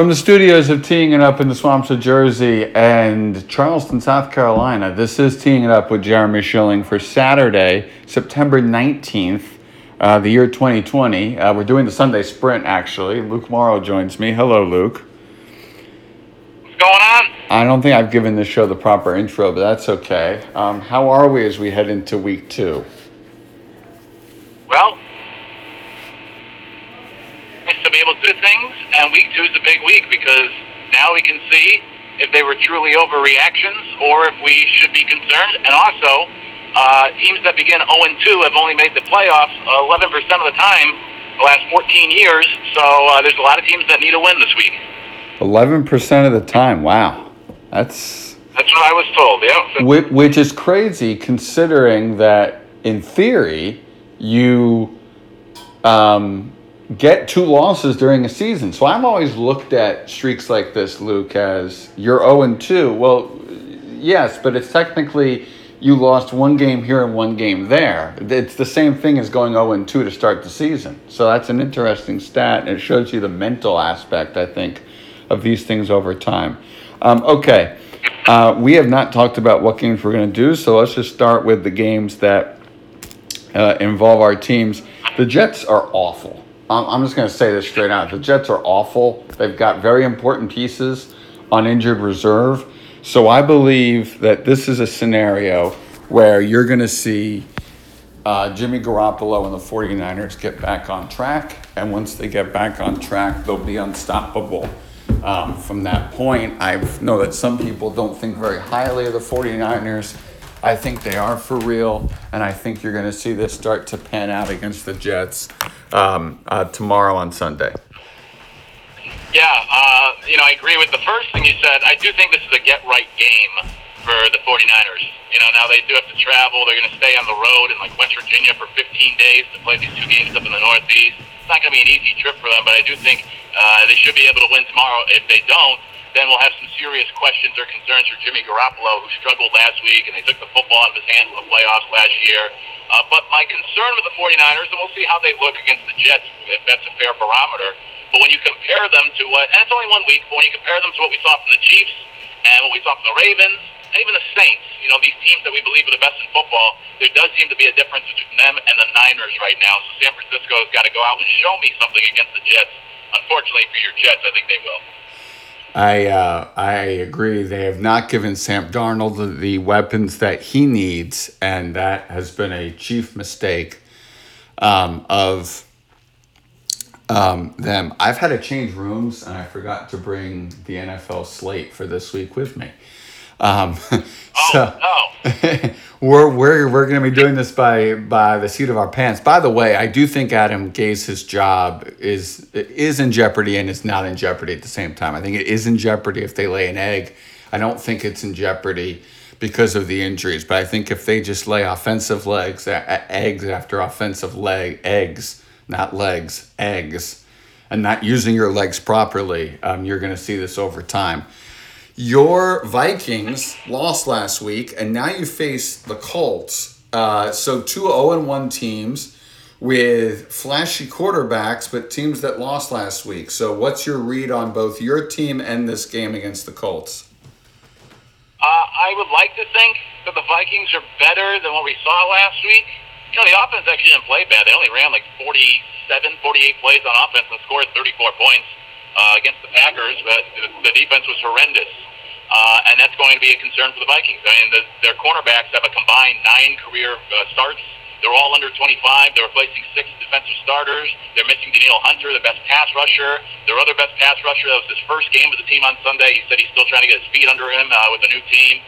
From the studios of Teeing It Up in the swamps of Jersey and Charleston, South Carolina, this is Teeing It Up with Jeremy Schilling for Saturday, September 19th, uh, the year 2020. Uh, we're doing the Sunday sprint, actually. Luke Morrow joins me. Hello, Luke. What's going on? I don't think I've given this show the proper intro, but that's okay. Um, how are we as we head into week two? Well, nice to be able to do things, and week two is a big week because now we can see if they were truly overreactions or if we should be concerned. And also, uh, teams that begin 0 and 2 have only made the playoffs 11% of the time the last 14 years. So uh, there's a lot of teams that need a win this week. 11% of the time. Wow. That's. That's what I was told, yeah. Which, which is crazy considering that, in theory, you um, get two losses during a season. So I've always looked at streaks like this, Luke, as you're 0 and 2. Well, yes, but it's technically you lost one game here and one game there. It's the same thing as going 0 and 2 to start the season. So that's an interesting stat, and it shows you the mental aspect, I think, of these things over time. Um, okay, uh, we have not talked about what games we're going to do, so let's just start with the games that uh, involve our teams. The Jets are awful. I'm, just going to say this straight out. The Jets are awful. They've got very important pieces on injured reserve. So I believe that this is a scenario where you're going to see uh, Jimmy Garoppolo and the 49ers get back on track. And once they get back on track, they'll be unstoppable. Um, from that point, I know that some people don't think very highly of the 49ers. I think they are for real, and I think you're going to see this start to pan out against the Jets um, uh, tomorrow on Sunday. Yeah, uh, you know, I agree with the first thing you said. I do think this is a get right game for the 49ers. You know, now they do have to travel. They're going to stay on the road in like West Virginia for 15 days to play these two games up in the Northeast. It's not going to be an easy trip for them, but I do think uh, they should be able to win tomorrow. If they don't, then we'll have some serious questions or concerns for Jimmy Garoppolo, who struggled last week, and they took the football out of his hands in the playoffs last year. Uh, but my concern with the 49ers, and we'll see how they look against the Jets, if that's a fair barometer, but when you compare them to what, and it's only one week, but when you compare them to what we saw from the Chiefs and what we saw from the Ravens, and even the Saints, you know, these teams that we believe are the best in football, there does seem to be a difference between them and the Niners right now. So San Francisco has got to go out and show me something against the Jets. Unfortunately for your Jets, I think they will. I uh, I agree. They have not given Sam Darnold the, weapons that he needs, and that has been a chief mistake um, of um, them. I've had to change rooms, and I forgot to bring the NFL slate for this week with me. Um, so Oh, we're we're, we're going to be doing this by by the seat of our pants. By the way, I do think Adam Gase his job is is in jeopardy and is not in jeopardy at the same time. I think it is in jeopardy if they lay an egg. I don't think it's in jeopardy because of the injuries, but I think if they just lay offensive legs eggs after offensive leg eggs, not legs eggs, and not using your legs properly, um, you're going to see this over time. Your Vikings lost last week, and now you face the Colts. Uh, so two 0 and 1 teams with flashy quarterbacks, but teams that lost last week. So what's your read on both your team and this game against the Colts? Uh, I would like to think that the Vikings are better than what we saw last week. You know, the offense actually didn't play bad. They only ran like 47, 48 plays on offense and scored 34 points uh, against the Packers, but the defense was horrendous. Uh, and that's going to be a concern for the Vikings. I mean, the, their cornerbacks have a combined nine career uh, starts. They're all under 25. They're replacing six defensive starters. They're missing Danielle Hunter, the best pass rusher. Their other best pass rusher, that was his first game with the team on Sunday. He said he's still trying to get his feet under him uh, with a new team.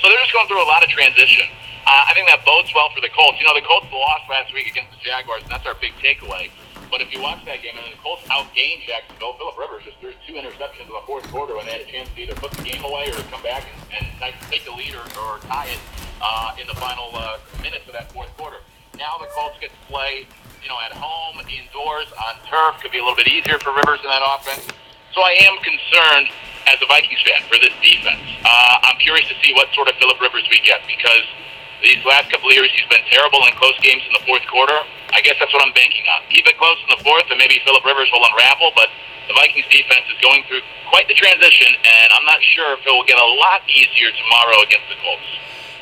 So they're just going through a lot of transition. Uh, I think that bodes well for the Colts. You know, the Colts lost last week against the Jaguars, and that's our big takeaway. But if you watch that game, and the Colts outgained Jacksonville, Philip Rivers just threw two interceptions in the fourth quarter when they had a chance to either put the game away or come back and, and take the lead or, or tie it uh, in the final uh, minutes of that fourth quarter. Now the Colts get to play, you know, at home, indoors, on turf. Could be a little bit easier for Rivers in that offense. So I am concerned as a Vikings fan for this defense. Uh, I'm curious to see what sort of Philip Rivers we get because these last couple of years he's been terrible in close games in the fourth quarter. I guess that's what I'm banking on. Keep it close in the fourth, and maybe Philip Rivers will unravel. But the Vikings defense is going through quite the transition, and I'm not sure if it will get a lot easier tomorrow against the Colts.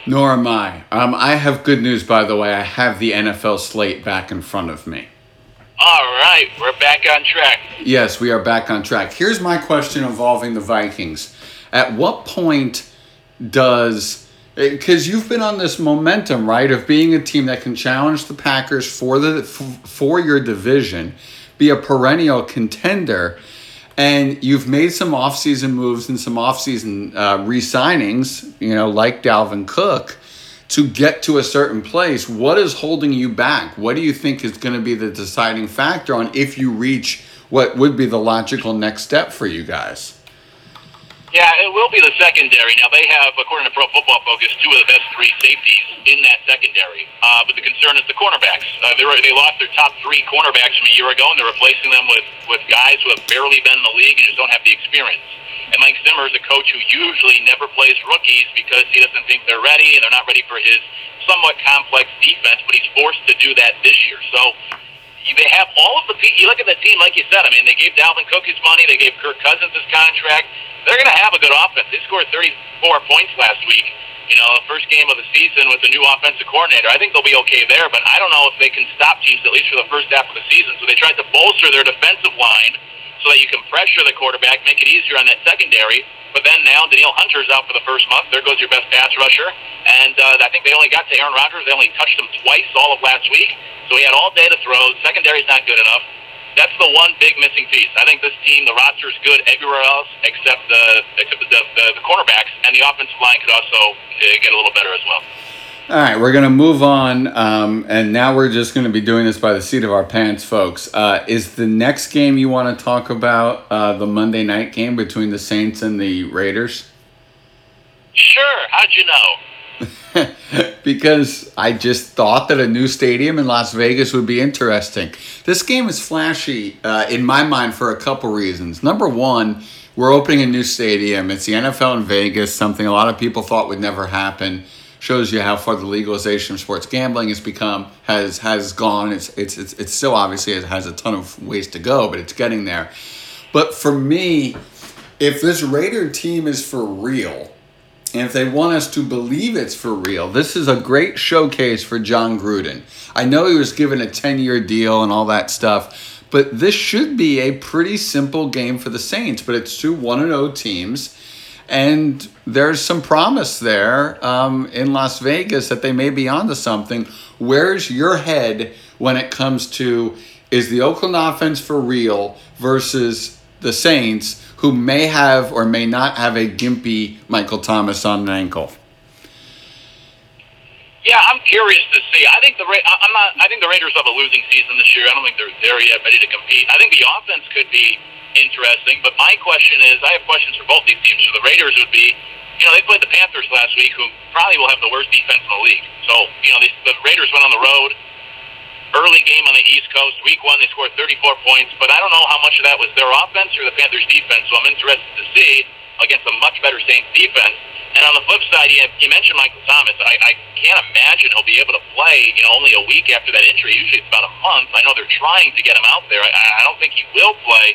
Nor am I. Um, I have good news, by the way. I have the NFL slate back in front of me. All right, we're back on track. Yes, we are back on track. Here's my question involving the Vikings. At what point does because you've been on this momentum, right, of being a team that can challenge the Packers for the for your division, be a perennial contender, and you've made some offseason moves and some offseason uh, re-signings, you know, like Dalvin Cook, to get to a certain place. What is holding you back? What do you think is going to be the deciding factor on if you reach what would be the logical next step for you guys? Yeah, it will be the secondary. Now they have, according to Pro Football Focus, two of the best three safeties in that secondary. Uh, but the concern is the cornerbacks. Uh, they, they lost their top three cornerbacks from a year ago, and they're replacing them with with guys who have barely been in the league and just don't have the experience. And Mike Zimmer is a coach who usually never plays rookies because he doesn't think they're ready and they're not ready for his somewhat complex defense. But he's forced to do that this year. So they have all of the. You look at the team, like you said. I mean, they gave Dalvin Cook his money. They gave Kirk Cousins his contract they're going to have a good offense. They scored 34 points last week. You know, first game of the season with the new offensive coordinator. I think they'll be okay there, but I don't know if they can stop teams at least for the first half of the season. So they tried to bolster their defensive line so that you can pressure the quarterback, make it easier on that secondary. But then now Danielle Hunter's out for the first month. There goes your best pass rusher. And uh, I think they only got to Aaron Rodgers. They only touched him twice all of last week. So he had all day to throw. Secondary's not good enough that's the one big missing piece. I think this team, the roster is good everywhere else except the except the, the, the cornerbacks, and the offensive line could also uh, get a little better as well. All right, we're going to move on, um, and now we're just going to be doing this by the seat of our pants, folks. Uh, is the next game you want to talk about uh, the Monday night game between the Saints and the Raiders? Sure. How'd you know? because I just thought that a new stadium in Las Vegas would be interesting. This game is flashy uh, in my mind for a couple reasons. Number one, we're opening a new stadium. It's the NFL in Vegas, something a lot of people thought would never happen. Shows you how far the legalization of sports gambling has become, has has gone. It's it's it's, it's still obviously it has a ton of ways to go, but it's getting there. But for me, if this Raider team is for real, and if they want us to believe it's for real, this is a great showcase for Jon Gruden. I know he was given a 10 year deal and all that stuff, but this should be a pretty simple game for the Saints. But it's two 1 0 teams, and there's some promise there um, in Las Vegas that they may be onto something. Where's your head when it comes to is the Oakland offense for real versus the Saints? who may have or may not have a gimpy Michael Thomas on an ankle? Yeah, I'm curious to see. I think the Ra- I'm not. I think the Raiders have a losing season this year. I don't think they're there yet, ready to compete. I think the offense could be interesting, but my question is, I have questions for both these teams. For the Raiders, would be, you know, they played the Panthers last week, who probably will have the worst defense in the league. So, you know, the Raiders went on the road early game on the East Coast. Week one, they scored 34 points, but I don't know how much of that was their offense or the Panthers' defense. So I'm interested to see against a much better Saints defense. And on the flip side, you, you mentioned Michael Thomas. I, I can't imagine he'll be able to play, you know, only a week after that injury. Usually it's about a month. I know they're trying to get him out there. I, I don't think he will play.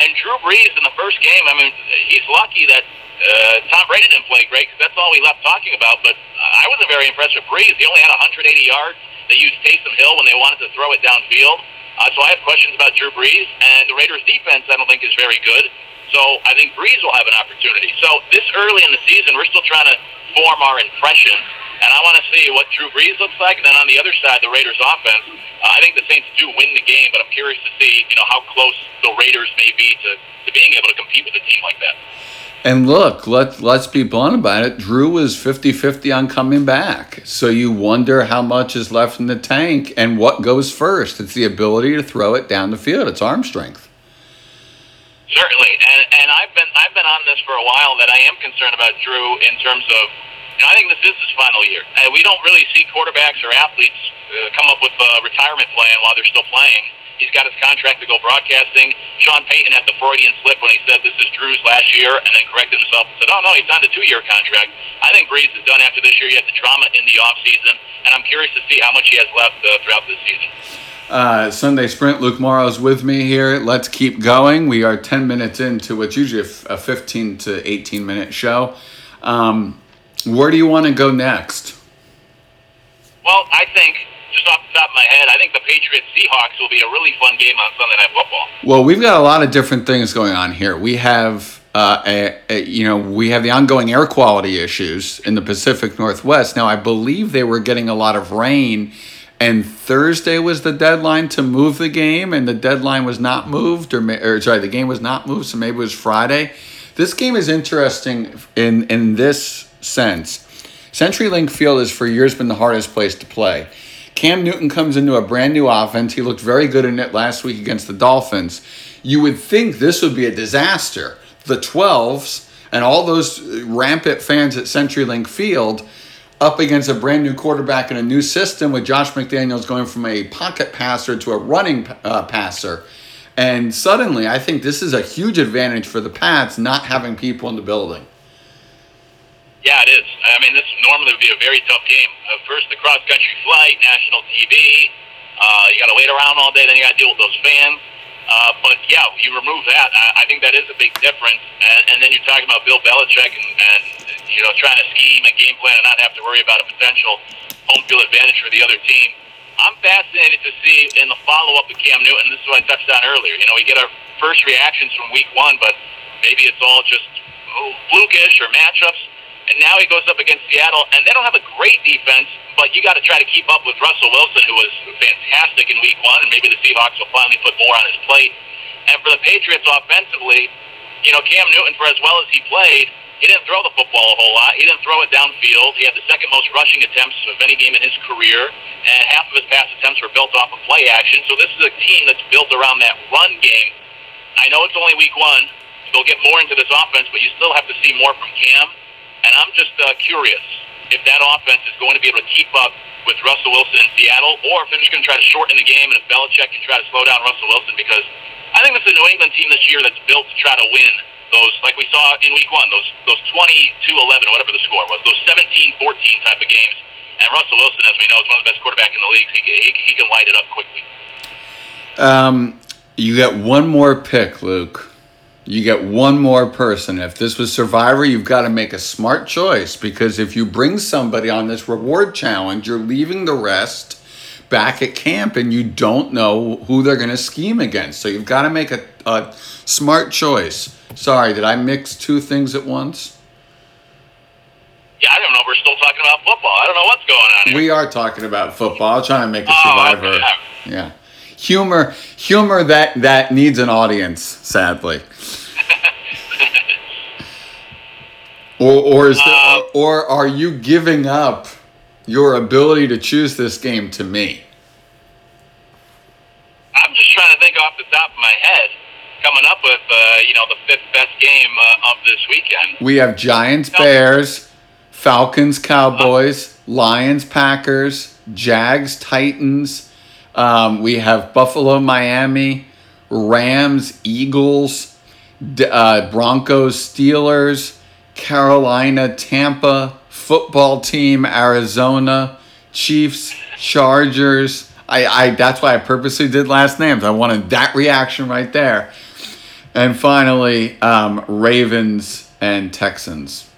And Drew Brees in the first game, I mean, he's lucky that uh, Tom Brady didn't play great because that's all we left talking about. But I wasn't very impressed with Brees. He only had 180 yards. They used Taysom Hill when they wanted to throw it downfield. Uh, so I have questions about Drew Brees, and the Raiders' defense I don't think is very good. So I think Brees will have an opportunity. So this early in the season, we're still trying to form our impressions, and I want to see what Drew Brees looks like. And then on the other side, the Raiders' offense. Uh, I think the Saints do win the game, but I'm curious to see you know how close the Raiders may be to, to being able to compete with a team like that. And look, let, let's be blunt about it. Drew was 50 50 on coming back. So you wonder how much is left in the tank and what goes first. It's the ability to throw it down the field, it's arm strength. Certainly. And, and I've, been, I've been on this for a while that I am concerned about Drew in terms of, know, I think this is his final year. Uh, we don't really see quarterbacks or athletes uh, come up with a retirement plan while they're still playing. He's got his contract to go broadcasting. Sean Payton had the Freudian slip when he said this is Drew's last year and then corrected himself and said, oh, no, he signed a two-year contract. I think Brees is done after this year. He had the drama in the offseason, and I'm curious to see how much he has left uh, throughout this season. Uh, Sunday Sprint. Luke Morrow's with me here. Let's keep going. We are 10 minutes into what's usually a 15 to 18 minute show. Um, where do you want to go next? Well, I think, just off the top of my head, I think the Patriots Seahawks will be a really fun game on Sunday Night Football. Well, we've got a lot of different things going on here. We have, uh, a, a, you know, we have the ongoing air quality issues in the Pacific Northwest. Now, I believe they were getting a lot of rain, and Thursday was the deadline to move the game, and the deadline was not moved, or, or sorry, the game was not moved, so maybe it was Friday. This game is interesting in in this sense. CenturyLink Field has for years been the hardest place to play. Cam Newton comes into a brand new offense. He looked very good in it last week against the Dolphins. You would think this would be a disaster. The 12s and all those rampant fans at CenturyLink Field up against a brand new quarterback in a new system with Josh McDaniels going from a pocket passer to a running uh, passer. And suddenly, I think this is a huge advantage for the Pats not having people in the building. Yeah, it is. I mean, this normally would be a very tough game. Uh, first, the cross country flight, national TV. Uh, you got to wait around all day, then you got to deal with those fans. Uh, but yeah, you remove that. I, I think that is a big difference. And, and then you're talking about Bill Belichick and, and you know trying to scheme and game plan and not have to worry about a potential home field advantage for the other team. I'm fascinated to see in the follow up to Cam Newton. This is what I touched on earlier. You know, we get our first reactions from Week One, but maybe it's all just oh, flukish or matchups. And now he goes up against Seattle, and they don't have a great defense, but you got to try to keep up with Russell Wilson, who was fantastic in Week One, and maybe the Seahawks will finally put more on his plate. And for the Patriots offensively, you know, Cam Newton, for as well as he played, he didn't throw the football a whole lot. He didn't throw it downfield. He had the second most rushing attempts of any game in his career, and half of his pass attempts were built off of play action. So this is a team that's built around that run game. I know it's only Week One. They'll get more into this offense, but you still have to see more from Cam. And I'm just uh, curious if that offense is going to be able to keep up with Russell Wilson in Seattle, or if they're just going to try to shorten the game and if Belichick can try to slow down Russell Wilson because I think this is a New England team this year that's built to try to win those, like we saw in Week One, those those 22-11 or whatever the score was, those 17-14 type of games. And Russell Wilson, as we know, is one of the best quarterbacks in the league. He, he, he can light it up quickly. Um, you got one more pick, Luke. You get one more person. If this was Survivor, you've got to make a smart choice because if you bring somebody on this reward challenge, you're leaving the rest back at camp and you don't know who they're going to scheme against. So you've got to make a, a smart choice. Sorry, did I mix two things at once? Yeah, I don't know. We're still talking about football. I don't know what's going on here. We are talking about football. I'm trying to make a Oh, Survivor. okay. Yeah. Humor, humor that that needs an audience, sadly. or or is there, Uh, or are you giving up your ability to choose this game to me? I'm just trying to think off the top of my head, coming up with uh, you know the fifth best game uh, of this weekend. We have Giants, No. Bears, Falcons, Cowboys, Lions, Packers, Jags, Titans. Um, we have Buffalo, Miami, Rams, Eagles, uh, Broncos, Steelers, Carolina, Tampa, football team, Arizona, Chiefs, Chargers. I, I that's why I purposely did last names. I wanted that reaction right there. And finally, um, Ravens and Texans.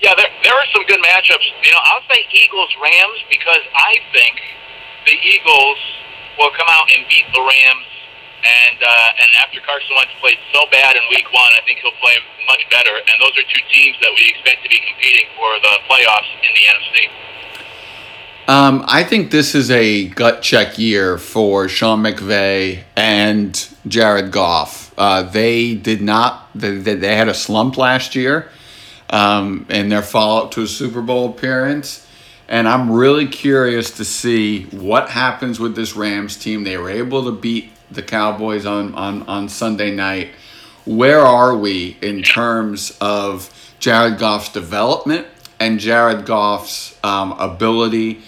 Yeah, there there are some good matchups. You know, I'll say Eagles Rams because I think the Eagles will come out and beat the Rams. And uh, and after Carson Wentz played so bad in Week One, I think he'll play much better. And those are two teams that we expect to be competing for the playoffs in the NFC. Um, I think this is a gut check year for Sean McVay and Jared Goff. Uh, they did not. They, they had a slump last year um, in their follow up to a Super Bowl appearance, and I'm really curious to see what happens with this Rams team. They were able to beat the Cowboys on on on Sunday night. Where are we in terms of Jared Goff's development and Jared Goff's um, ability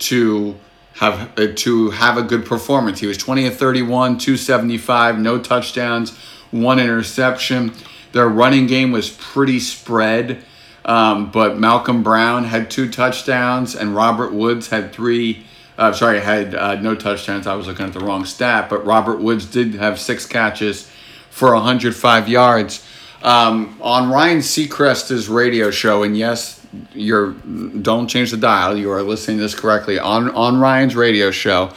to have uh, to have a good performance. He was 20 of 31, 275, no touchdowns, one interception. Their running game was pretty spread, um, but Malcolm Brown had two touchdowns and Robert Woods had three Uh, sorry, had uh, no touchdowns. I was looking at the wrong stat, but Robert Woods did have six catches for 105 yards. Um, on Ryan Seacrest's radio show, and yes, you're don't change the dial. You are listening to this correctly on on Ryan's radio show.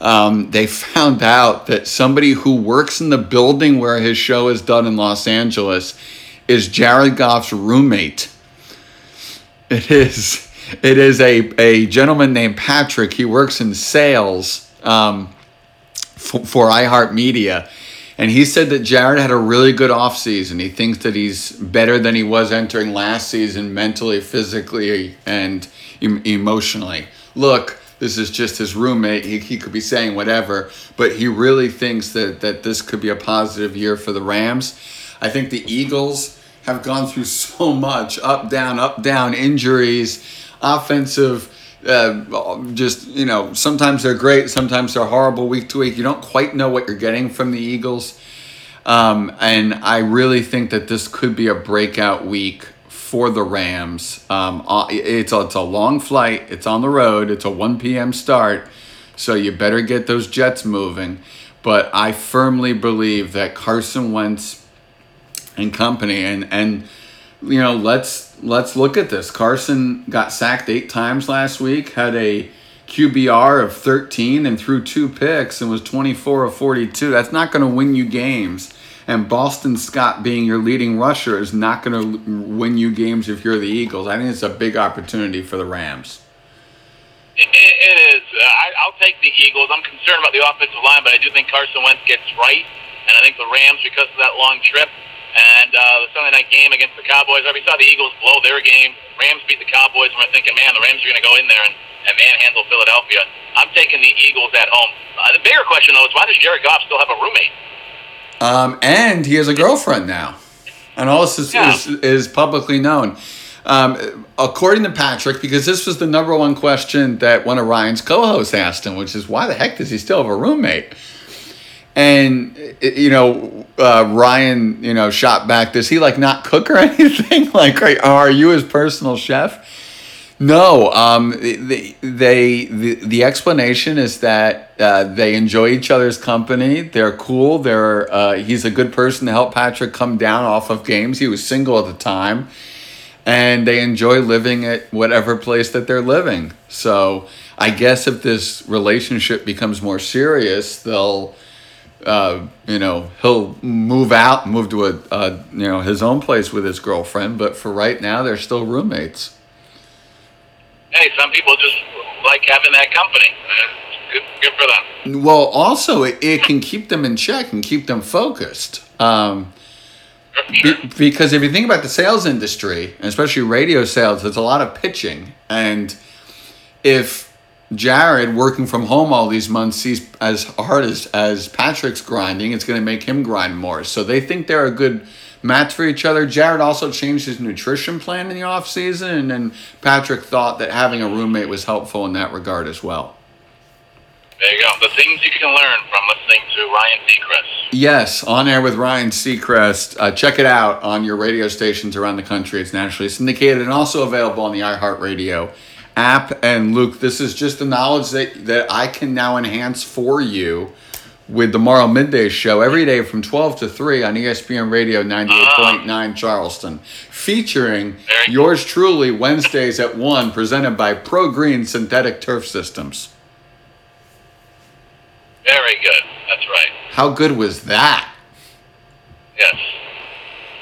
Um, they found out that somebody who works in the building where his show is done in Los Angeles is Jared Goff's roommate. It is. It is a, a gentleman named Patrick. He works in sales um, for, for iHeartMedia. And he said that Jared had a really good offseason. He thinks that he's better than he was entering last season mentally, physically, and em- emotionally. Look, this is just his roommate. He, he could be saying whatever, but he really thinks that, that this could be a positive year for the Rams. I think the Eagles have gone through so much up, down, up, down, injuries, offensive. Uh, just you know, sometimes they're great, sometimes they're horrible week to week. You don't quite know what you're getting from the Eagles, um, and I really think that this could be a breakout week for the Rams. Um, uh, it's a, it's a long flight. It's on the road. It's a 1 p.m. start, so you better get those Jets moving. But I firmly believe that Carson Wentz and company and and you know let's let's look at this. Carson got sacked eight times last week had a qbr of 13 and threw two picks and was 24 of 42 that's not going to win you games. And boston scott being your leading rusher is not going to win you games if you're the eagles. I think it's a big opportunity for the rams. It, it is. Uh, I, I'll take the Eagles. I'm concerned about the offensive line, but I do think Carson Wentz gets right, and I think the Rams, because of that long trip, and uh, the Sunday night game against the Cowboys, we saw the Eagles blow their game. Rams beat the Cowboys, and we're thinking, man, the Rams are going to go in there and, and manhandle Philadelphia. I'm taking the Eagles at home. Uh, the bigger question, though, is why does Jared Goff still have a roommate? Um, and he has a girlfriend now. And all this is, Yeah. is, is publicly known. Um, according to Patrick, because this was the number one question that one of Ryan's co hosts asked him, which is why the heck does he still have a roommate? And, you know, uh, Ryan, you know, shot back, does he like not cook or anything? like, are, are you his personal chef? No, um, they, they the, the explanation is that uh, they enjoy each other's company. They're cool. They're uh, he's a good person to help Patrick come down off of games. He was single at the time, and they enjoy living at whatever place that they're living. So I guess if this relationship becomes more serious, they'll. Uh, you know, he'll move out, move to a, a, you know, his own place with his girlfriend. But for right now, they're still roommates. Hey, some people just like having that company. Uh, Good, good for them. Well, also it, it can keep them in check and keep them focused. Um, be- because if you think about the sales industry, and especially radio sales, there's a lot of pitching, and if Jared working from home all these months sees as hard as as Patrick's grinding, it's going to make him grind more. So they think they're a good match for each other. Jared also changed his nutrition plan in the off season, and then Patrick thought that having a roommate was helpful in that regard as well. There you go. The things you can learn from listening to Ryan Seacrest. Yes, on air with Ryan Seacrest. Uh, check it out on your radio stations around the country. It's nationally syndicated and also available on the iHeartRadio app. And Luke, this is just the knowledge that, that I can now enhance for you with the Morrow Midday Show every day from 12 to 3 on ESPN Radio 98.9 Charleston, featuring yours truly Wednesdays at 1, presented by Pro Green Synthetic Turf Systems. Very good. That's right. How good was that? Yes.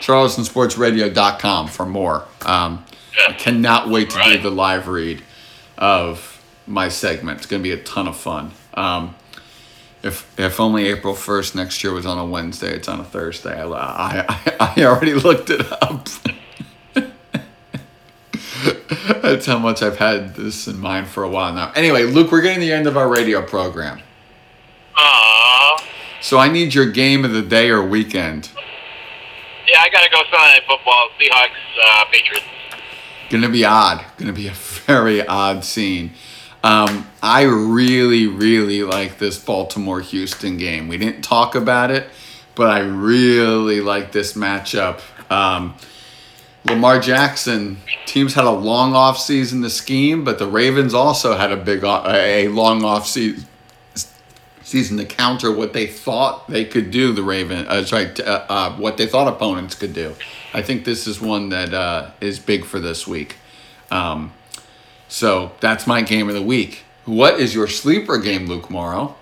charlestonsportsradio.com for more. Um, I cannot wait to do the live read of my segment. It's going to be a ton of fun. Um, if if only April first next year was on a Wednesday, it's on a Thursday. I I, I, already looked it up. That's how much I've had this in mind for a while now. Anyway, Luke, we're getting to the end of our radio program. Aww. So I need your game of the day or weekend. Yeah, I gotta go Sunday Night Football. Seahawks, uh, Patriots. Gonna be odd. Gonna be a very odd scene. Um, I really, really like this Baltimore Houston game. We didn't talk about it, but I really like this matchup. Um, Lamar Jackson. Teams had a long off season to scheme, but the Ravens also had a big a long off season season to counter what they thought they could do. The Raven, uh, sorry, uh, uh, what they thought opponents could do. I think this is one that uh, is big for this week. Um, so that's my game of the week. What is your sleeper game, Luke Morrow?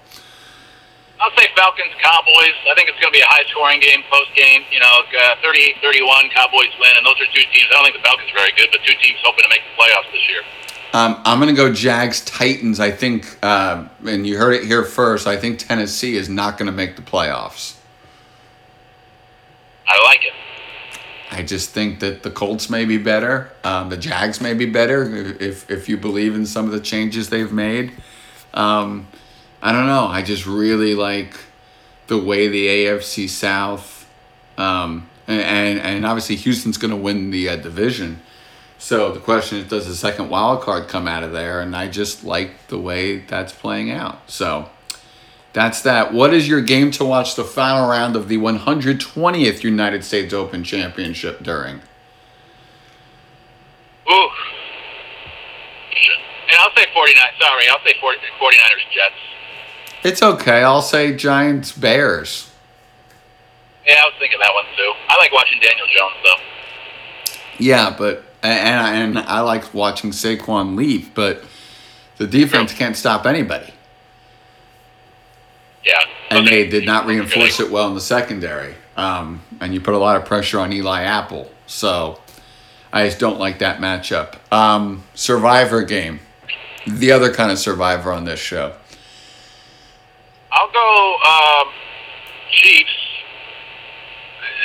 I'll say Falcons Cowboys. I think it's going to be a high scoring game, close game. You know, uh, 38-31, Cowboys win, and those are two teams. I don't think the Falcons are very good, but two teams hoping to make the playoffs this year. Um, I'm going to go Jags Titans. I think, uh, and you heard it here first. I think Tennessee is not going to make the playoffs. I like it. I just think that the Colts may be better. Um, the Jags may be better if if you believe in some of the changes they've made. Um, I don't know. I just really like the way the AFC South, um, and, and and obviously Houston's going to win the uh, division. So the question is, does the second wild card come out of there? And I just like the way that's playing out. So that's that. What is your game to watch the final round of the 120th United States Open Championship during? Ooh. And I'll say 49. Sorry, I'll say 40, 49ers Jets. It's okay. I'll say Giants Bears. Yeah, I was thinking that one too. I like watching Daniel Jones though. Yeah, but and and I like watching Saquon leap, but the defense can't stop anybody, Yeah. and they did not reinforce it well in the secondary. Um, and you put a lot of pressure on Eli Apple, so I just don't like that matchup. Um, survivor game, the other kind of survivor on this show. I'll go um, Chiefs.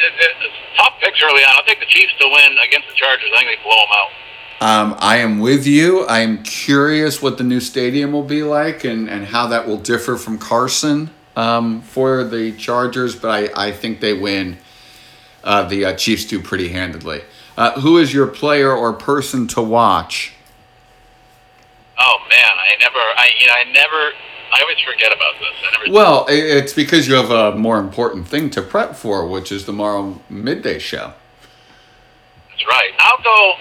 It, it, tough picks early on. I'll take the Chiefs to win against the Chargers. I think they blow them out. Um, I am with you. I am curious what the new stadium will be like and, and how that will differ from Carson um, for the Chargers, but I, I think they win. Uh, the uh, Chiefs do pretty handedly. Uh, who is your player or person to watch? Oh man, I never, I you know, I never, I always forget about this. I never. Well, it's because you have a more important thing to prep for, which is tomorrow midday show. That's right. I'll go.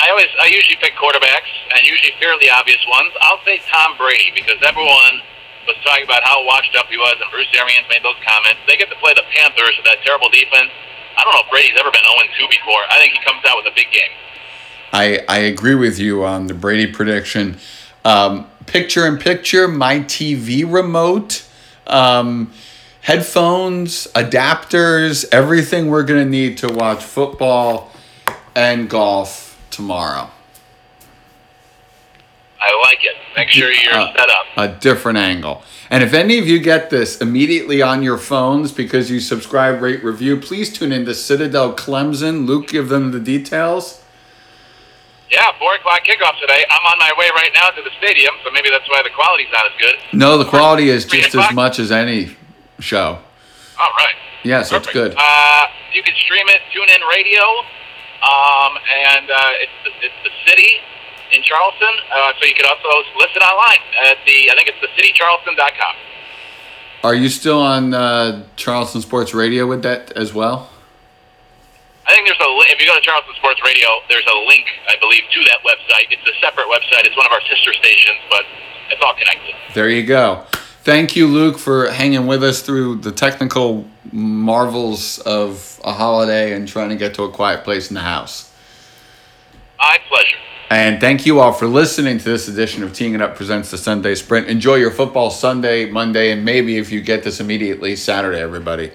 I always, I usually pick quarterbacks, and usually fairly obvious ones. I'll say Tom Brady because everyone was talking about how washed up he was, and Bruce Arians made those comments. They get to play the Panthers with that terrible defense. I don't know if Brady's ever been 0 2 before. I think he comes out with a big game. I, I agree with you on the Brady prediction. Um, picture in picture, my TV remote, um, headphones, adapters, everything we're going to need to watch football and golf tomorrow. I like it. Make sure you're Uh, set up. A different angle. And if any of you get this immediately on your phones because you subscribe, rate, review, please tune in to Citadel Clemson. Luke, give them the details. Yeah, four o'clock kickoff today. I'm on my way right now to the stadium, so maybe that's why the quality's not as good. No, the quality is just as much as any show. All right. Yeah, so it's good. Uh, you can stream it, tune in radio, um, and uh, it's, the, it's the city in Charleston. Uh, so you can also listen online at the I think it's the citycharleston.com. Are you still on uh, Charleston Sports Radio with that as well? I think there's a if you go to Charleston Sports Radio, there's a link I believe to that website. It's a separate website. It's one of our sister stations, but it's all connected. There you go. Thank you, Luke, for hanging with us through the technical marvels of a holiday and trying to get to a quiet place in the house. My pleasure. And thank you all for listening to this edition of Teeing It Up Presents the Sunday Sprint. Enjoy your football Sunday, Monday, and maybe if you get this immediately, Saturday, everybody.